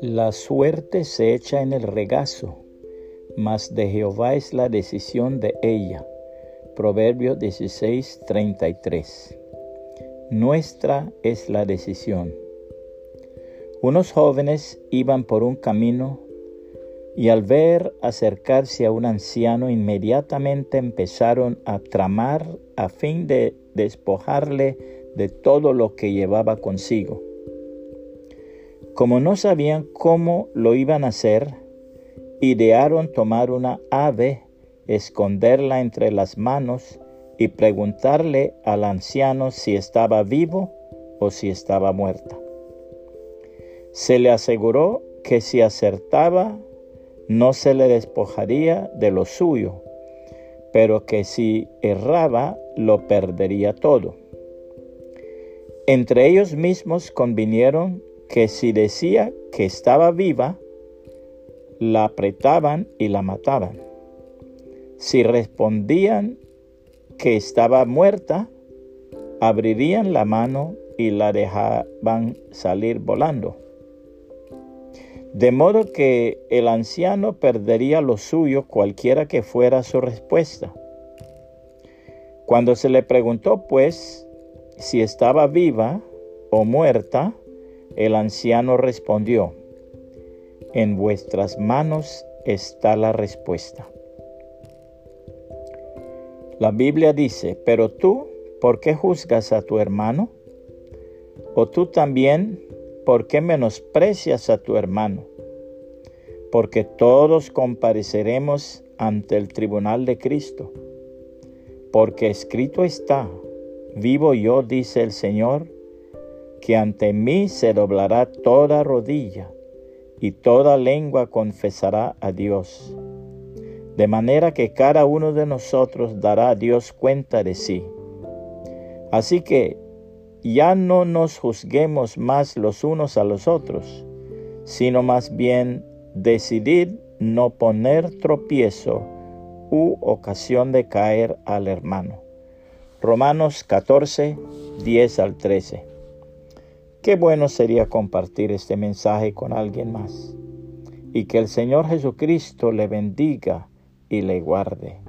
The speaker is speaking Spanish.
La suerte se echa en el regazo, mas de Jehová es la decisión de ella. Proverbio 16, 33. Nuestra es la decisión. Unos jóvenes iban por un camino y al ver acercarse a un anciano inmediatamente empezaron a tramar a fin de despojarle de todo lo que llevaba consigo. Como no sabían cómo lo iban a hacer, idearon tomar una ave, esconderla entre las manos y preguntarle al anciano si estaba vivo o si estaba muerta. Se le aseguró que si acertaba no se le despojaría de lo suyo, pero que si erraba lo perdería todo. Entre ellos mismos convinieron que si decía que estaba viva, la apretaban y la mataban. Si respondían que estaba muerta, abrirían la mano y la dejaban salir volando. De modo que el anciano perdería lo suyo cualquiera que fuera su respuesta. Cuando se le preguntó, pues, si estaba viva o muerta, el anciano respondió, en vuestras manos está la respuesta. La Biblia dice, pero tú, ¿por qué juzgas a tu hermano? ¿O tú también, por qué menosprecias a tu hermano? Porque todos compareceremos ante el tribunal de Cristo. Porque escrito está, vivo yo, dice el Señor, que ante mí se doblará toda rodilla y toda lengua confesará a Dios. De manera que cada uno de nosotros dará a Dios cuenta de sí. Así que ya no nos juzguemos más los unos a los otros, sino más bien decidir no poner tropiezo u ocasión de caer al hermano. Romanos 14, 10 al 13. Qué bueno sería compartir este mensaje con alguien más y que el Señor Jesucristo le bendiga y le guarde.